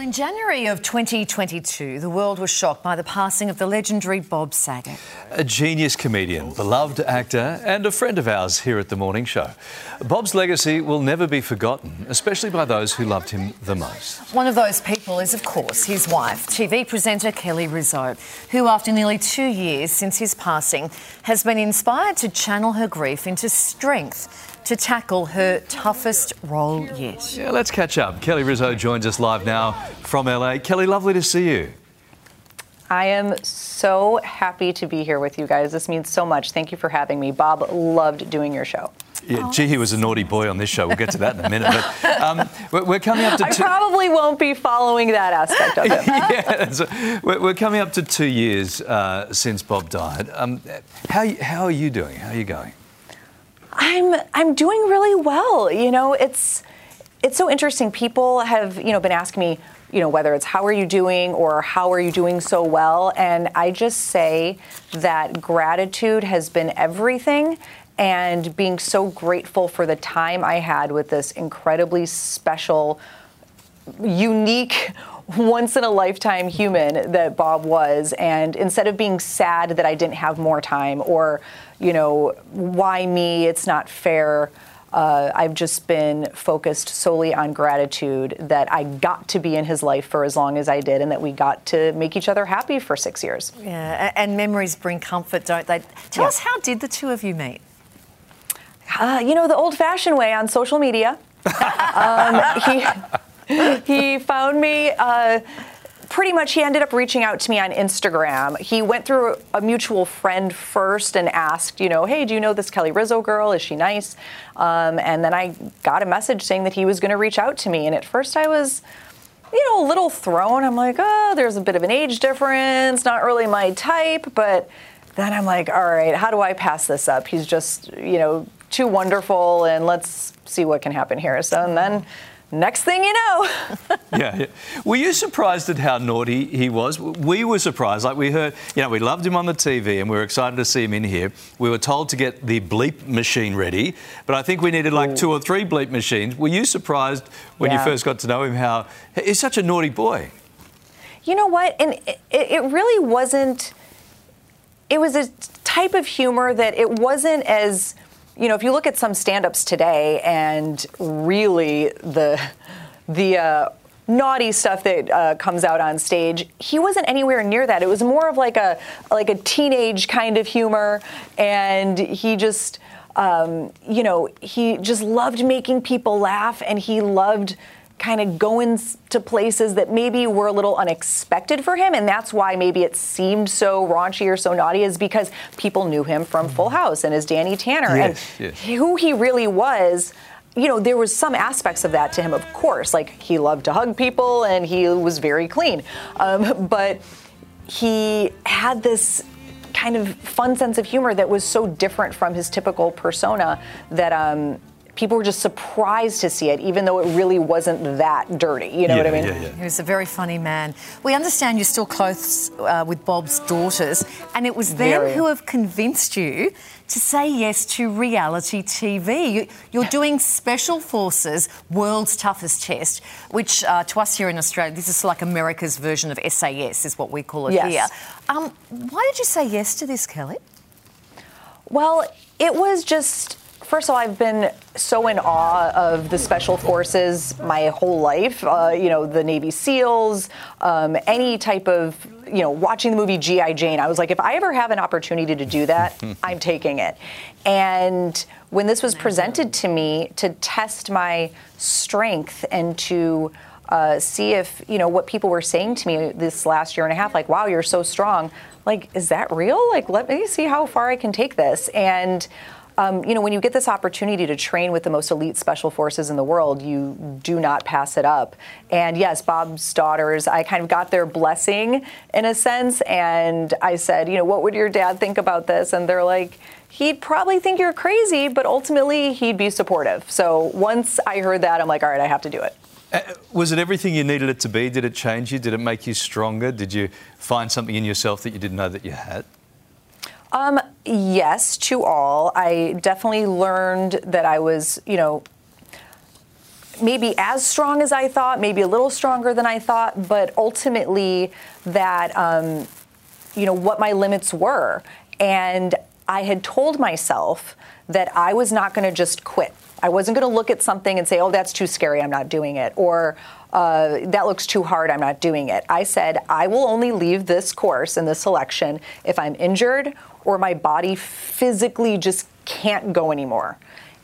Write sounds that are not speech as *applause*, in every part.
in January of 2022, the world was shocked by the passing of the legendary Bob Saget. A genius comedian, beloved actor, and a friend of ours here at The Morning Show. Bob's legacy will never be forgotten, especially by those who loved him the most. One of those people is, of course, his wife, TV presenter Kelly Rizzo, who, after nearly two years since his passing, has been inspired to channel her grief into strength to tackle her toughest role yet. Yeah, let's catch up. Kelly Rizzo joins us live now from LA. Kelly, lovely to see you. I am so happy to be here with you guys. This means so much. Thank you for having me. Bob loved doing your show. Yeah, gee, he was a naughty boy on this show. We'll get to that in a minute. But um, we're, coming up to. I probably won't be following that aspect of it. *laughs* yeah, we're, coming up to two years uh, since Bob died. Um, how, how are you doing? How are you going? I'm I'm doing really well. You know, it's it's so interesting. People have you know been asking me, you know, whether it's how are you doing or how are you doing so well, and I just say that gratitude has been everything. And being so grateful for the time I had with this incredibly special, unique, *laughs* once in a lifetime human that Bob was. And instead of being sad that I didn't have more time or, you know, why me? It's not fair. Uh, I've just been focused solely on gratitude that I got to be in his life for as long as I did and that we got to make each other happy for six years. Yeah, and memories bring comfort, don't they? Tell yeah. us, how did the two of you meet? Uh, you know, the old fashioned way on social media. *laughs* um, he, he found me. Uh, pretty much he ended up reaching out to me on Instagram. He went through a mutual friend first and asked, you know, hey, do you know this Kelly Rizzo girl? Is she nice? Um, and then I got a message saying that he was going to reach out to me. And at first I was, you know, a little thrown. I'm like, oh, there's a bit of an age difference, not really my type. But then I'm like, all right, how do I pass this up? He's just, you know, too wonderful, and let's see what can happen here. So, and then next thing you know. *laughs* yeah, yeah, Were you surprised at how naughty he was? We were surprised. Like we heard, you know, we loved him on the TV and we were excited to see him in here. We were told to get the bleep machine ready, but I think we needed like Ooh. two or three bleep machines. Were you surprised when yeah. you first got to know him how he's such a naughty boy? You know what? And it, it really wasn't. It was a type of humor that it wasn't as you know, if you look at some stand-ups today, and really the the uh, naughty stuff that uh, comes out on stage, he wasn't anywhere near that. It was more of like a like a teenage kind of humor, and he just. Um, you know, he just loved making people laugh and he loved kind of going to places that maybe were a little unexpected for him. And that's why maybe it seemed so raunchy or so naughty, is because people knew him from Full House and as Danny Tanner. Yes, and yes. who he really was you know, there was some aspects of that to him, of course. Like he loved to hug people and he was very clean. Um, but he had this kind of fun sense of humor that was so different from his typical persona that um, people were just surprised to see it, even though it really wasn't that dirty. You know yeah, what I mean? Yeah, yeah. He was a very funny man. We understand you're still close uh, with Bob's daughters, and it was them very. who have convinced you to say yes to reality TV. You, are doing Special Forces World's Toughest Test, which uh, to us here in Australia, this is like America's version of SAS, is what we call it yes. here. Um, why did you say yes to this, Kelly? Well, it was just First of all, I've been so in awe of the special forces my whole life. Uh, you know, the Navy SEALs, um, any type of, you know, watching the movie G.I. Jane. I was like, if I ever have an opportunity to do that, *laughs* I'm taking it. And when this was presented to me to test my strength and to uh, see if, you know, what people were saying to me this last year and a half, like, wow, you're so strong. Like, is that real? Like, let me see how far I can take this. And, um, you know, when you get this opportunity to train with the most elite special forces in the world, you do not pass it up. And yes, Bob's daughters, I kind of got their blessing in a sense. And I said, you know, what would your dad think about this? And they're like, he'd probably think you're crazy, but ultimately he'd be supportive. So once I heard that, I'm like, all right, I have to do it. Uh, was it everything you needed it to be? Did it change you? Did it make you stronger? Did you find something in yourself that you didn't know that you had? Um, yes, to all. I definitely learned that I was, you know, maybe as strong as I thought, maybe a little stronger than I thought, but ultimately that, um, you know, what my limits were. And I had told myself that I was not going to just quit. I wasn't going to look at something and say, oh, that's too scary, I'm not doing it. Or, uh, that looks too hard, I'm not doing it. I said, I will only leave this course and this selection if I'm injured or my body physically just can't go anymore.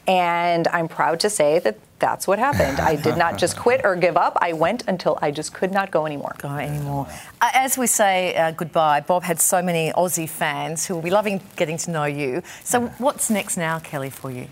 And I'm proud to say that that's what happened. I did not just quit or give up. I went until I just could not go anymore. Go anymore. Uh, as we say uh, goodbye, Bob had so many Aussie fans who will be loving getting to know you. So, what's next now, Kelly, for you?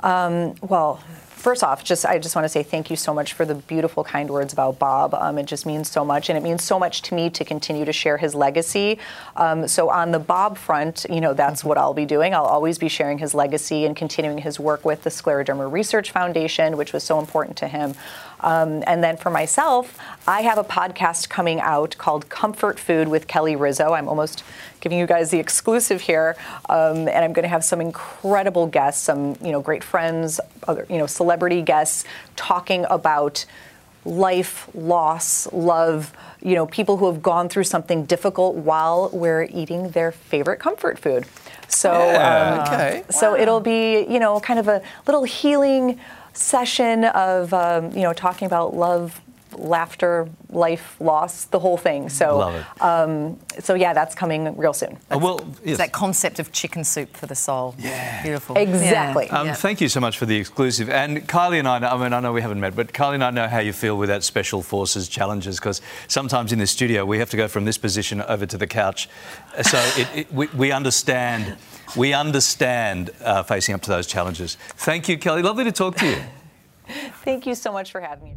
Um, well, first off, just I just want to say thank you so much for the beautiful, kind words about Bob. Um, it just means so much, and it means so much to me to continue to share his legacy. Um, so on the Bob front, you know that's what I'll be doing. I'll always be sharing his legacy and continuing his work with the Scleroderma Research Foundation, which was so important to him. Um, and then for myself, I have a podcast coming out called Comfort Food with Kelly Rizzo. I'm almost giving you guys the exclusive here, um, and I'm going to have some incredible guests, some you know great friends, other you know celebrity guests talking about life, loss, love, you know, people who have gone through something difficult while we're eating their favorite comfort food. So, yeah, um, okay. so wow. it'll be, you know, kind of a little healing session of um, you know talking about love, laughter, life, loss, the whole thing. So, um, so yeah, that's coming real soon. Uh, well, yes. that concept of chicken soup for the soul. Yeah, beautiful. Exactly. Yeah. Um, yeah. Thank you so much for the exclusive. And Kylie and I, know, I mean, I know we haven't met, but Kylie and I know how you feel with that special forces challenges because sometimes in the studio we have to go from this position over to the couch. So *laughs* it, it, we, we understand we understand uh, facing up to those challenges. Thank you, Kelly. Lovely to talk to you. *laughs* Thank you so much for having me.